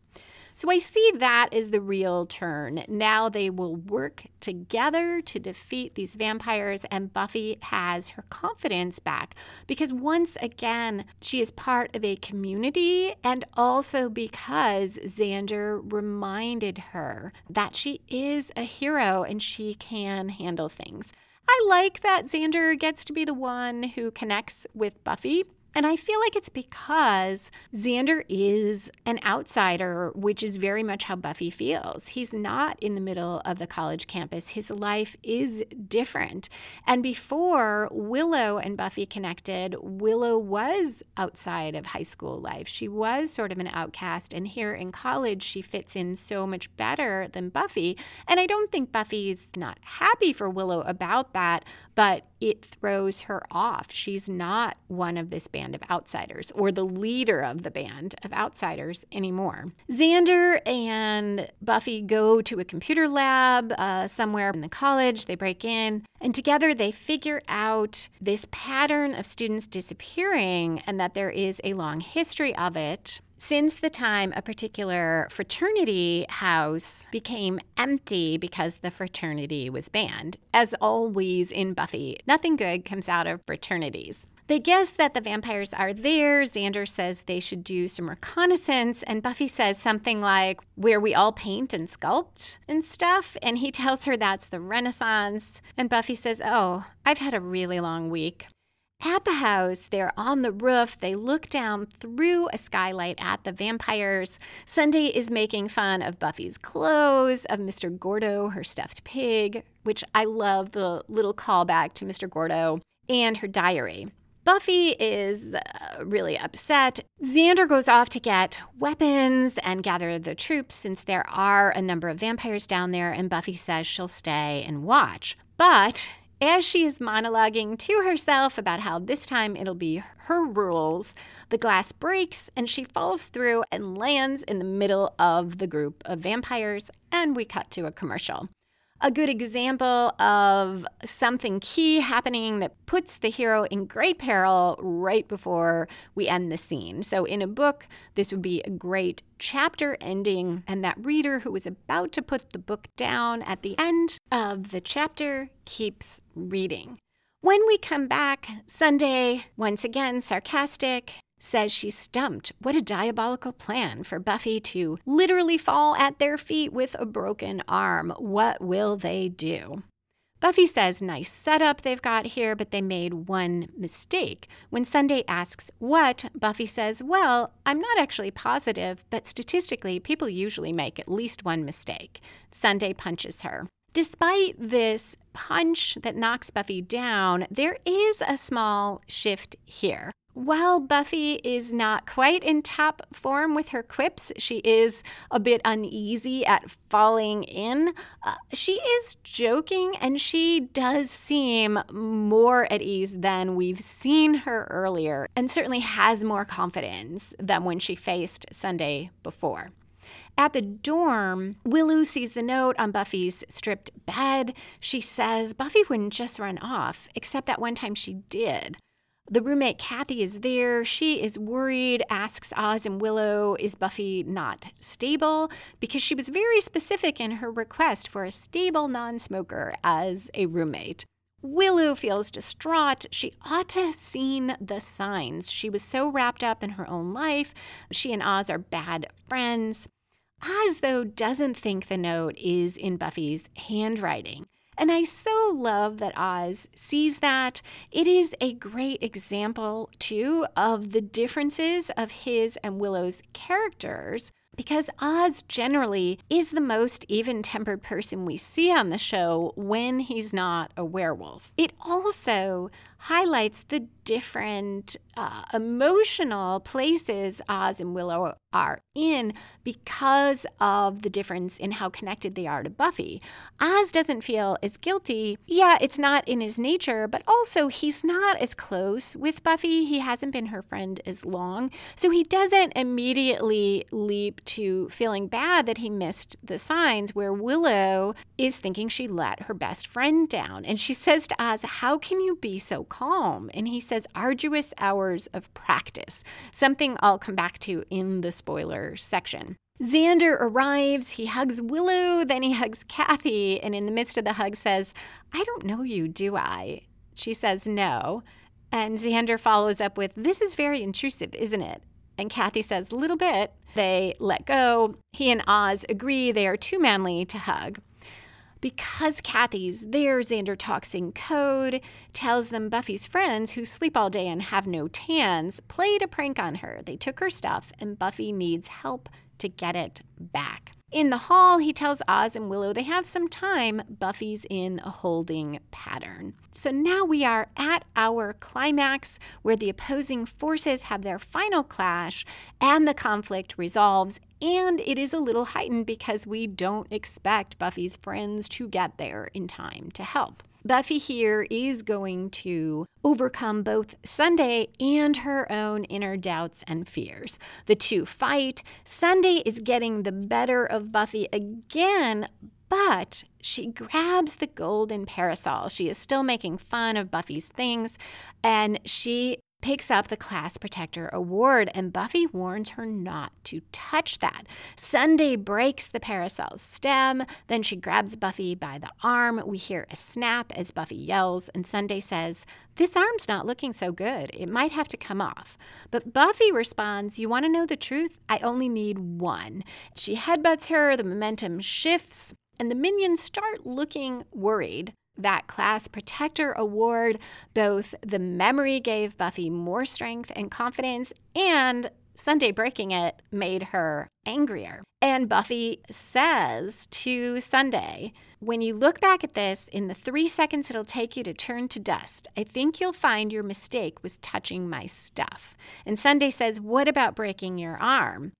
So I see that as the real turn. Now they will work together to defeat these vampires, and Buffy has her confidence back because once again, she is part of a community, and also because Xander reminded her that she is a hero and she can handle things. I like that Xander gets to be the one who connects with Buffy and I feel like it's because Xander is an outsider, which is very much how Buffy feels. He's not in the middle of the college campus, his life is different. And before Willow and Buffy connected, Willow was outside of high school life. She was sort of an outcast. And here in college, she fits in so much better than Buffy. And I don't think Buffy's not happy for Willow about that, but it throws her off. She's not one of this band of outsiders or the leader of the band of outsiders anymore. Xander and Buffy go to a computer lab uh, somewhere in the college. They break in, and together they figure out this pattern of students disappearing and that there is a long history of it since the time a particular fraternity house became empty because the fraternity was banned. As always in Buffy, nothing good comes out of fraternities. They guess that the vampires are there. Xander says they should do some reconnaissance, and Buffy says something like, where we all paint and sculpt and stuff. And he tells her that's the Renaissance. And Buffy says, Oh, I've had a really long week. At the house, they're on the roof. They look down through a skylight at the vampires. Sunday is making fun of Buffy's clothes, of Mr. Gordo, her stuffed pig, which I love the little callback to Mr. Gordo, and her diary. Buffy is uh, really upset. Xander goes off to get weapons and gather the troops since there are a number of vampires down there, and Buffy says she'll stay and watch. But as she is monologuing to herself about how this time it'll be her rules, the glass breaks and she falls through and lands in the middle of the group of vampires, and we cut to a commercial a good example of something key happening that puts the hero in great peril right before we end the scene. So, in a book, this would be a great chapter ending, and that reader who is about to put the book down at the end of the chapter keeps reading. When we come back, Sunday, once again sarcastic, says she's stumped. What a diabolical plan for Buffy to literally fall at their feet with a broken arm. What will they do? Buffy says, nice setup they've got here, but they made one mistake. When Sunday asks what, Buffy says, well, I'm not actually positive, but statistically, people usually make at least one mistake. Sunday punches her. Despite this punch that knocks Buffy down, there is a small shift here. While Buffy is not quite in top form with her quips, she is a bit uneasy at falling in. Uh, she is joking and she does seem more at ease than we've seen her earlier, and certainly has more confidence than when she faced Sunday before. At the dorm, Willow sees the note on Buffy's stripped bed. She says Buffy wouldn't just run off, except that one time she did. The roommate Kathy is there. She is worried, asks Oz and Willow, is Buffy not stable? Because she was very specific in her request for a stable non smoker as a roommate. Willow feels distraught. She ought to have seen the signs. She was so wrapped up in her own life. She and Oz are bad friends. Oz, though, doesn't think the note is in Buffy's handwriting. And I so love that Oz sees that. It is a great example, too, of the differences of his and Willow's characters because Oz generally is the most even tempered person we see on the show when he's not a werewolf. It also highlights the different uh, emotional places Oz and Willow are in because of the difference in how connected they are to Buffy. Oz doesn't feel as guilty. Yeah, it's not in his nature, but also he's not as close with Buffy. He hasn't been her friend as long. So he doesn't immediately leap to feeling bad that he missed the signs, where Willow is thinking she let her best friend down. And she says to Oz, How can you be so calm? And he says, Arduous hours of practice, something I'll come back to in the spoiler section. Xander arrives, he hugs Willow, then he hugs Kathy, and in the midst of the hug says, I don't know you, do I? She says no. And Xander follows up with, This is very intrusive, isn't it? And Kathy says, Little bit. They let go. He and Oz agree they are too manly to hug. Because Kathy's there, Xander talks in code, tells them Buffy's friends, who sleep all day and have no tans, played a prank on her. They took her stuff, and Buffy needs help to get it back. In the hall, he tells Oz and Willow they have some time. Buffy's in a holding pattern. So now we are at our climax where the opposing forces have their final clash and the conflict resolves. And it is a little heightened because we don't expect Buffy's friends to get there in time to help. Buffy here is going to overcome both Sunday and her own inner doubts and fears. The two fight. Sunday is getting the better of Buffy again, but she grabs the golden parasol. She is still making fun of Buffy's things, and she picks up the Class Protector Award, and Buffy warns her not to touch that. Sunday breaks the parasol's stem, then she grabs Buffy by the arm. We hear a snap as Buffy yells, and Sunday says, This arm's not looking so good. It might have to come off. But Buffy responds, You want to know the truth? I only need one. She headbutts her, the momentum shifts, and the minions start looking worried that class protector award, both the memory gave Buffy more strength and confidence, and Sunday breaking it made her angrier. And Buffy says to Sunday, when you look back at this, in the three seconds it'll take you to turn to dust, I think you'll find your mistake was touching my stuff. And Sunday says, What about breaking your arm?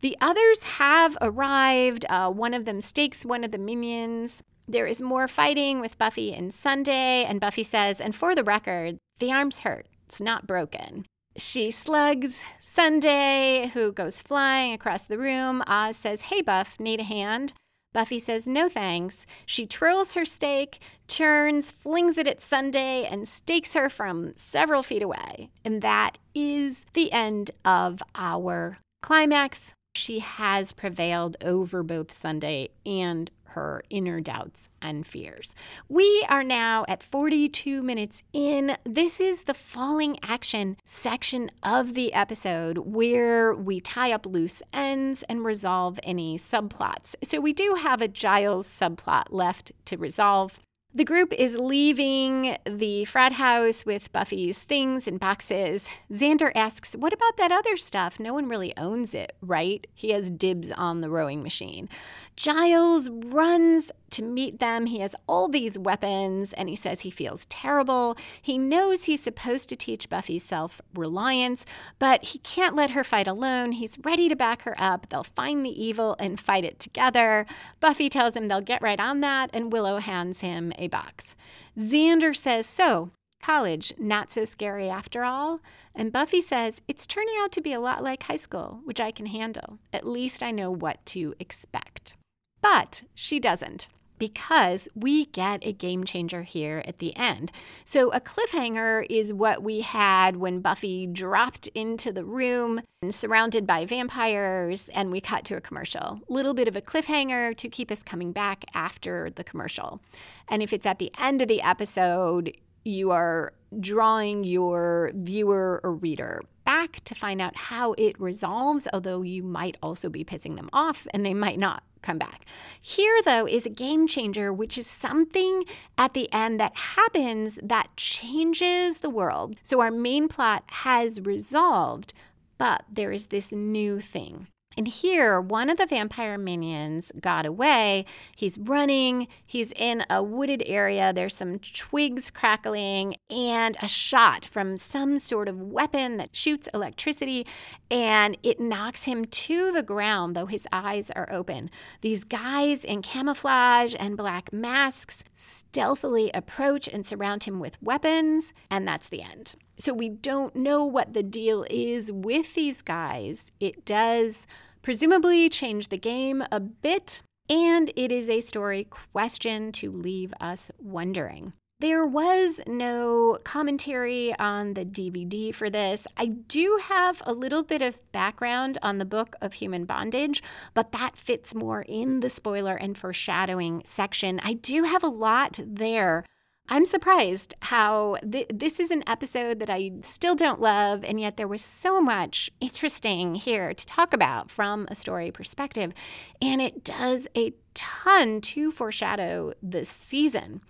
The others have arrived. Uh, one of them stakes one of the minions. There is more fighting with Buffy and Sunday, and Buffy says, and for the record, the arm's hurt. It's not broken. She slugs Sunday, who goes flying across the room. Oz says, Hey, Buff, need a hand? Buffy says, No thanks. She twirls her stake, turns, flings it at Sunday, and stakes her from several feet away. And that is the end of our climax. She has prevailed over both Sunday and her inner doubts and fears. We are now at 42 minutes in. This is the falling action section of the episode where we tie up loose ends and resolve any subplots. So we do have a Giles subplot left to resolve. The group is leaving the frat house with Buffy's things and boxes. Xander asks, What about that other stuff? No one really owns it, right? He has dibs on the rowing machine. Giles runs to meet them. He has all these weapons and he says he feels terrible. He knows he's supposed to teach Buffy self reliance, but he can't let her fight alone. He's ready to back her up. They'll find the evil and fight it together. Buffy tells him they'll get right on that, and Willow hands him a box. Xander says, So, college, not so scary after all. And Buffy says, It's turning out to be a lot like high school, which I can handle. At least I know what to expect. But she doesn't because we get a game changer here at the end. So, a cliffhanger is what we had when Buffy dropped into the room and surrounded by vampires and we cut to a commercial. Little bit of a cliffhanger to keep us coming back after the commercial. And if it's at the end of the episode, you are drawing your viewer or reader back to find out how it resolves, although you might also be pissing them off and they might not come back. Here, though, is a game changer, which is something at the end that happens that changes the world. So our main plot has resolved, but there is this new thing. And here, one of the vampire minions got away. He's running, he's in a wooded area. There's some twigs crackling and a shot from some sort of weapon that shoots electricity, and it knocks him to the ground, though his eyes are open. These guys in camouflage and black masks stealthily approach and surround him with weapons, and that's the end. So we don't know what the deal is with these guys. It does presumably change the game a bit, and it is a story question to leave us wondering. There was no commentary on the DVD for this. I do have a little bit of background on the book of human bondage, but that fits more in the spoiler and foreshadowing section. I do have a lot there I'm surprised how th- this is an episode that I still don't love, and yet there was so much interesting here to talk about from a story perspective. And it does a ton to foreshadow this season.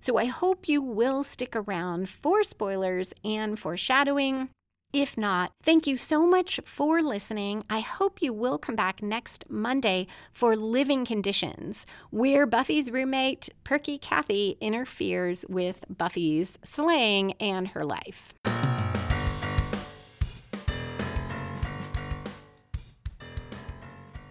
So I hope you will stick around for spoilers and foreshadowing. If not, thank you so much for listening. I hope you will come back next Monday for Living Conditions, where Buffy's roommate, Perky Kathy, interferes with Buffy's slaying and her life.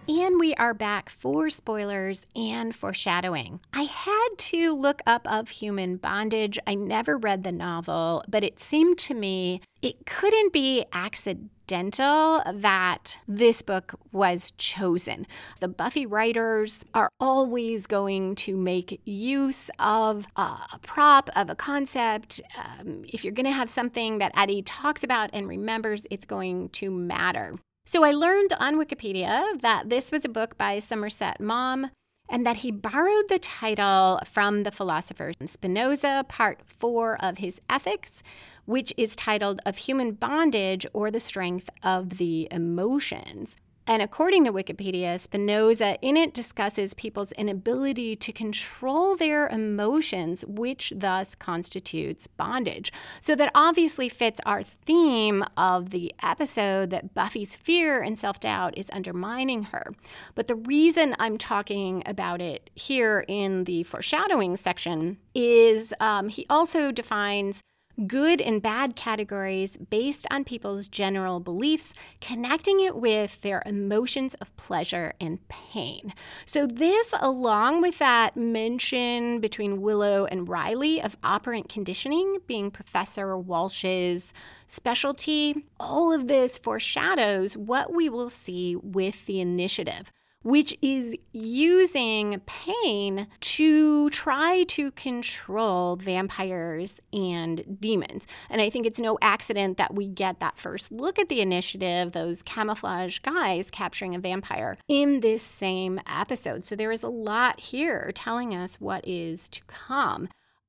And we are back for spoilers and foreshadowing. I had to look up Of Human Bondage. I never read the novel, but it seemed to me it couldn't be accidental that this book was chosen. The Buffy writers are always going to make use of a prop, of a concept. Um, if you're going to have something that Eddie talks about and remembers, it's going to matter. So I learned on Wikipedia that this was a book by Somerset Maugham and that he borrowed the title from the philosopher Spinoza, part four of his Ethics, which is titled Of Human Bondage or the Strength of the Emotions. And according to Wikipedia, Spinoza in it discusses people's inability to control their emotions, which thus constitutes bondage. So that obviously fits our theme of the episode that Buffy's fear and self doubt is undermining her. But the reason I'm talking about it here in the foreshadowing section is um, he also defines good and bad categories based on people's general beliefs, connecting it with their emotions of pleasure and pain. So, this, along with that mention between Willow and Riley of operant conditioning being Professor Walsh's specialty, all of this foreshadows what we will see with the initiative which is using pain to try to control vampires and demons. And I think it's no accident that we get that first look at the initiative, those camouflage guys capturing a vampire in this same episode. So there is a lot here telling us what is to come.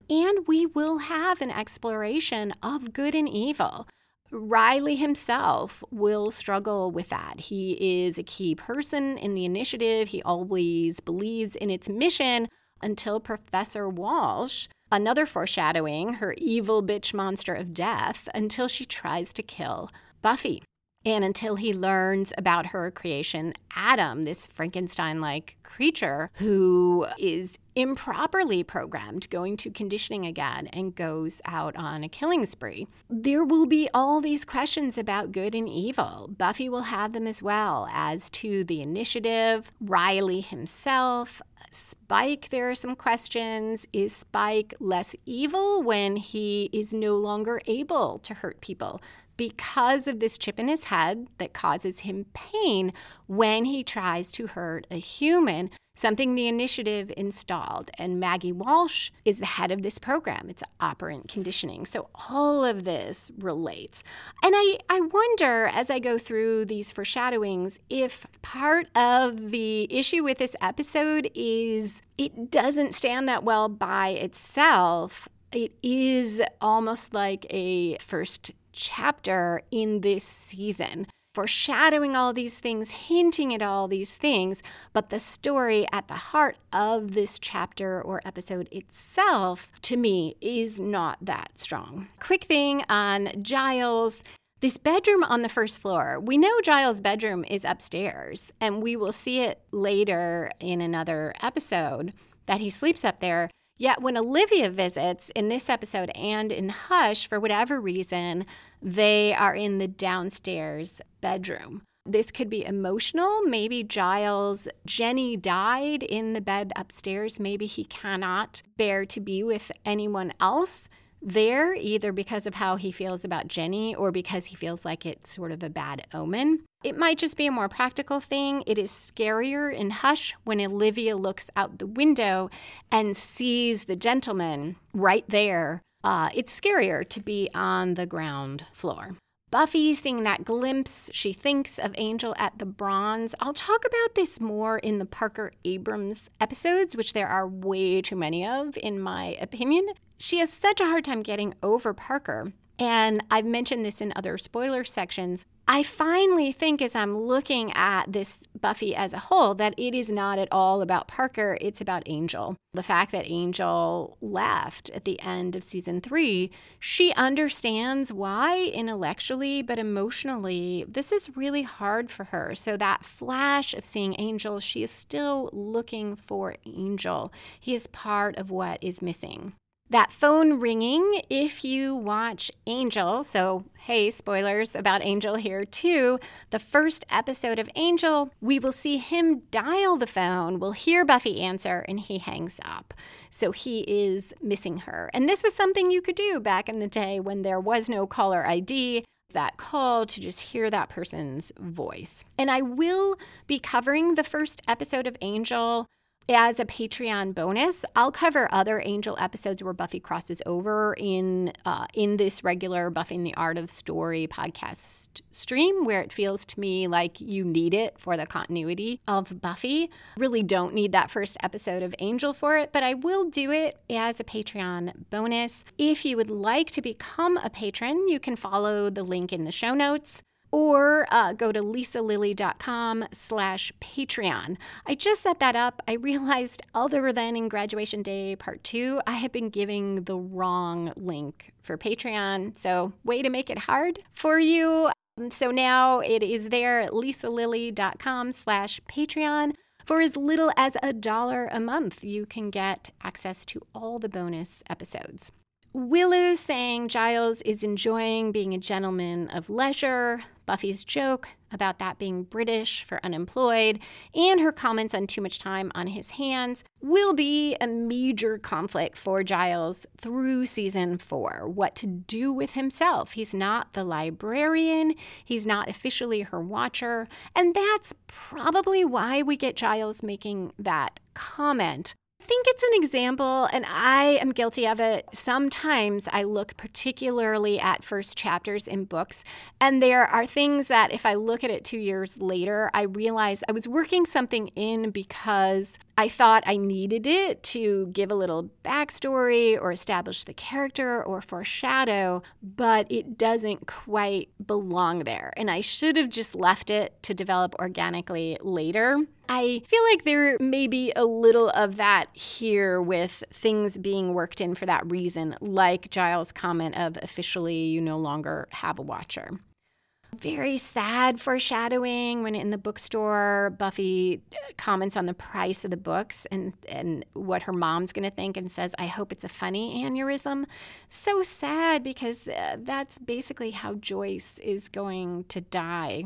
And we will have an exploration of good and evil. Riley himself will struggle with that. He is a key person in the initiative. He always believes in its mission until Professor Walsh, another foreshadowing, her evil bitch monster of death, until she tries to kill Buffy. And until he learns about her creation, Adam, this Frankenstein like creature who is improperly programmed, going to conditioning again, and goes out on a killing spree. There will be all these questions about good and evil. Buffy will have them as well as to the initiative, Riley himself. Spike, there are some questions. Is Spike less evil when he is no longer able to hurt people? Because of this chip in his head that causes him pain when he tries to hurt a human, something the initiative installed. And Maggie Walsh is the head of this program. It's operant conditioning. So all of this relates. And I, I wonder as I go through these foreshadowings if part of the issue with this episode is it doesn't stand that well by itself. It is almost like a first chapter in this season, foreshadowing all these things, hinting at all these things, but the story at the heart of this chapter or episode itself, to me, is not that strong. Quick thing on Giles. This bedroom on the first floor, we know Giles' bedroom is upstairs, and we will see it later in another episode that he sleeps up there. Yet when Olivia visits in this episode and in Hush, for whatever reason, they are in the downstairs bedroom. This could be emotional. Maybe Giles, Jenny died in the bed upstairs. Maybe he cannot bear to be with anyone else there, either because of how he feels about Jenny or because he feels like it's sort of a bad omen. It might just be a more practical thing. It is scarier in Hush when Olivia looks out the window and sees the gentleman right there. Uh, it's scarier to be on the ground floor. Buffy seeing that glimpse, she thinks of Angel at the bronze. I'll talk about this more in the Parker Abrams episodes, which there are way too many of, in my opinion. She has such a hard time getting over Parker. And I've mentioned this in other spoiler sections. I finally think, as I'm looking at this Buffy as a whole, that it is not at all about Parker, it's about Angel. The fact that Angel left at the end of season three, she understands why intellectually, but emotionally, this is really hard for her. So, that flash of seeing Angel, she is still looking for Angel. He is part of what is missing that phone ringing if you watch Angel. So, hey, spoilers about Angel here too. The first episode of Angel, we will see him dial the phone, we'll hear Buffy answer, and he hangs up. So, he is missing her. And this was something you could do back in the day when there was no caller ID that call to just hear that person's voice. And I will be covering the first episode of Angel as a Patreon bonus, I'll cover other Angel episodes where Buffy crosses over in uh, in this regular Buffy the Art of Story podcast stream, where it feels to me like you need it for the continuity of Buffy. Really don't need that first episode of Angel for it, but I will do it as a Patreon bonus. If you would like to become a patron, you can follow the link in the show notes or uh, go to lisalilly.com slash patreon. I just set that up. I realized other than in graduation day part two i have been giving the wrong link for patreon. So way to make it hard for you. So now it is there at lisalilly.com slash patreon. For as little as a dollar a month you can get access to all the bonus episodes. Willow saying Giles is enjoying being a gentleman of leisure, Buffy's joke about that being British for unemployed, and her comments on too much time on his hands will be a major conflict for Giles through season four. What to do with himself. He's not the librarian, he's not officially her watcher, and that's probably why we get Giles making that comment think it's an example, and I am guilty of it. Sometimes I look particularly at first chapters in books, and there are things that if I look at it two years later, I realize I was working something in because I thought I needed it to give a little backstory or establish the character or foreshadow, but it doesn't quite belong there. And I should have just left it to develop organically later. I feel like there may be a little of that here with things being worked in for that reason, like Giles' comment of officially you no longer have a watcher. Very sad foreshadowing when in the bookstore, Buffy comments on the price of the books and, and what her mom's going to think and says, I hope it's a funny aneurysm. So sad because uh, that's basically how Joyce is going to die.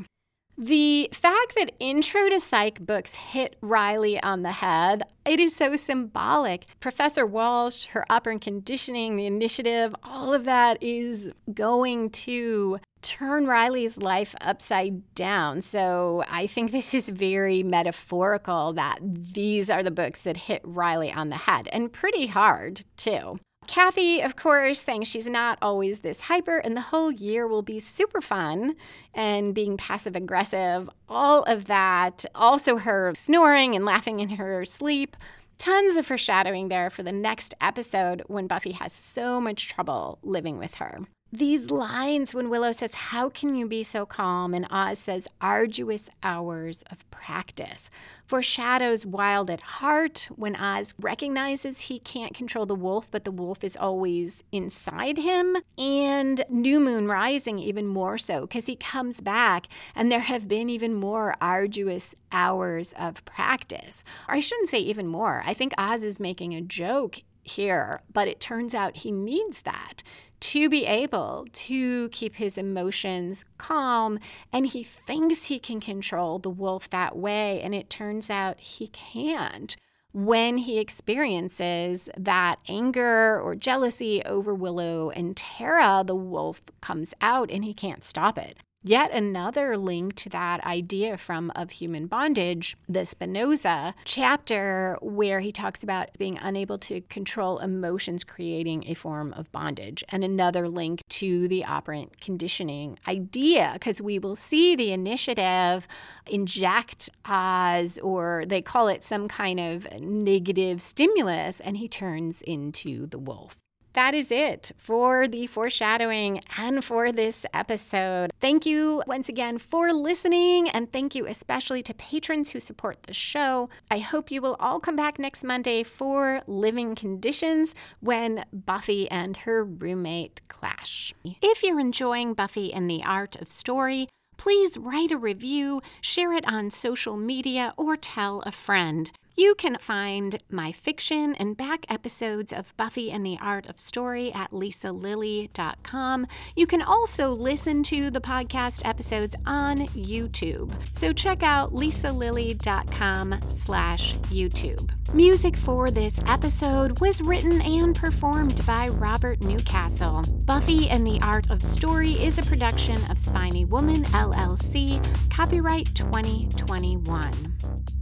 The fact that Intro to Psych books hit Riley on the head, it is so symbolic. Professor Walsh, her operant conditioning, the initiative, all of that is going to turn Riley's life upside down. So I think this is very metaphorical that these are the books that hit Riley on the head and pretty hard, too. Kathy, of course, saying she's not always this hyper and the whole year will be super fun and being passive aggressive, all of that. Also, her snoring and laughing in her sleep. Tons of foreshadowing there for the next episode when Buffy has so much trouble living with her. These lines when Willow says, How can you be so calm? And Oz says, Arduous hours of practice. Foreshadows wild at heart when Oz recognizes he can't control the wolf, but the wolf is always inside him. And New Moon Rising, even more so, because he comes back and there have been even more arduous hours of practice. Or I shouldn't say even more. I think Oz is making a joke here, but it turns out he needs that to be able to keep his emotions calm. And he thinks he can control the wolf that way. And it turns out he can't when he experiences that anger or jealousy over Willow and Tara, the wolf comes out and he can't stop it. Yet another link to that idea from Of Human Bondage, the Spinoza chapter, where he talks about being unable to control emotions creating a form of bondage, and another link to the operant conditioning idea, because we will see the initiative inject Oz, or they call it some kind of negative stimulus, and he turns into the wolf that is it for the foreshadowing and for this episode. Thank you once again for listening, and thank you especially to patrons who support the show. I hope you will all come back next Monday for Living Conditions when Buffy and her roommate clash. If you're enjoying Buffy and the Art of Story, please write a review, share it on social media, or tell a friend. You can find my fiction and back episodes of Buffy and the Art of Story at lisalilly.com. You can also listen to the podcast episodes on YouTube. So check out lisalilly.com slash YouTube. Music for this episode was written and performed by Robert Newcastle. Buffy and the Art of Story is a production of Spiny Woman LLC, copyright 2021.